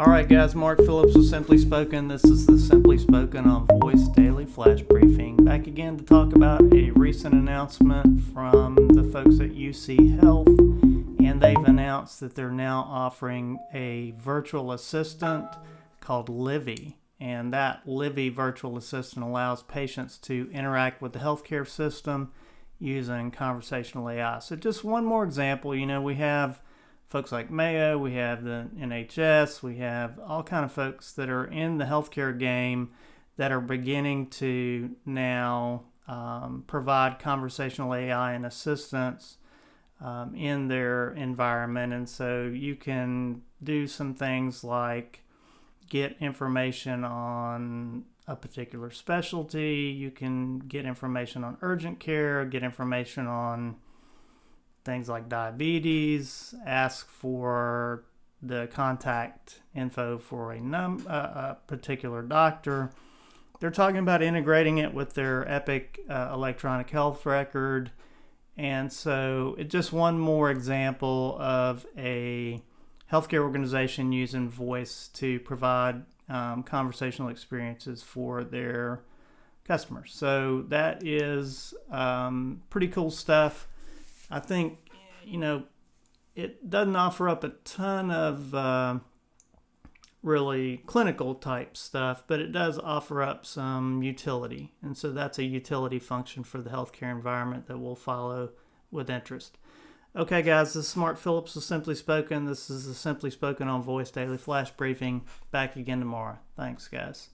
All right, guys. Mark Phillips with Simply Spoken. This is the Simply Spoken on Voice Daily Flash Briefing. Back again to talk about a recent announcement from the folks at UC Health. And they've announced that they're now offering a virtual assistant called Livi. And that Livi virtual assistant allows patients to interact with the healthcare system using conversational AI. So, just one more example, you know, we have folks like Mayo, we have the NHS, we have all kind of folks that are in the healthcare game that are beginning to now um, provide conversational AI and assistance um, in their environment. And so you can do some things like get information on a particular specialty, you can get information on urgent care, get information on things like diabetes, ask for the contact info for a, num- uh, a particular doctor. They're talking about integrating it with their Epic uh, electronic health record. And so it's just one more example of a healthcare organization using voice to provide um, conversational experiences for their customers. So that is um, pretty cool stuff. I think, you know, it doesn't offer up a ton of uh, really clinical type stuff, but it does offer up some utility. And so that's a utility function for the healthcare environment that we'll follow with interest. Okay, guys, this is Mark Phillips with Simply Spoken. This is the Simply Spoken on Voice Daily Flash Briefing. Back again tomorrow. Thanks, guys.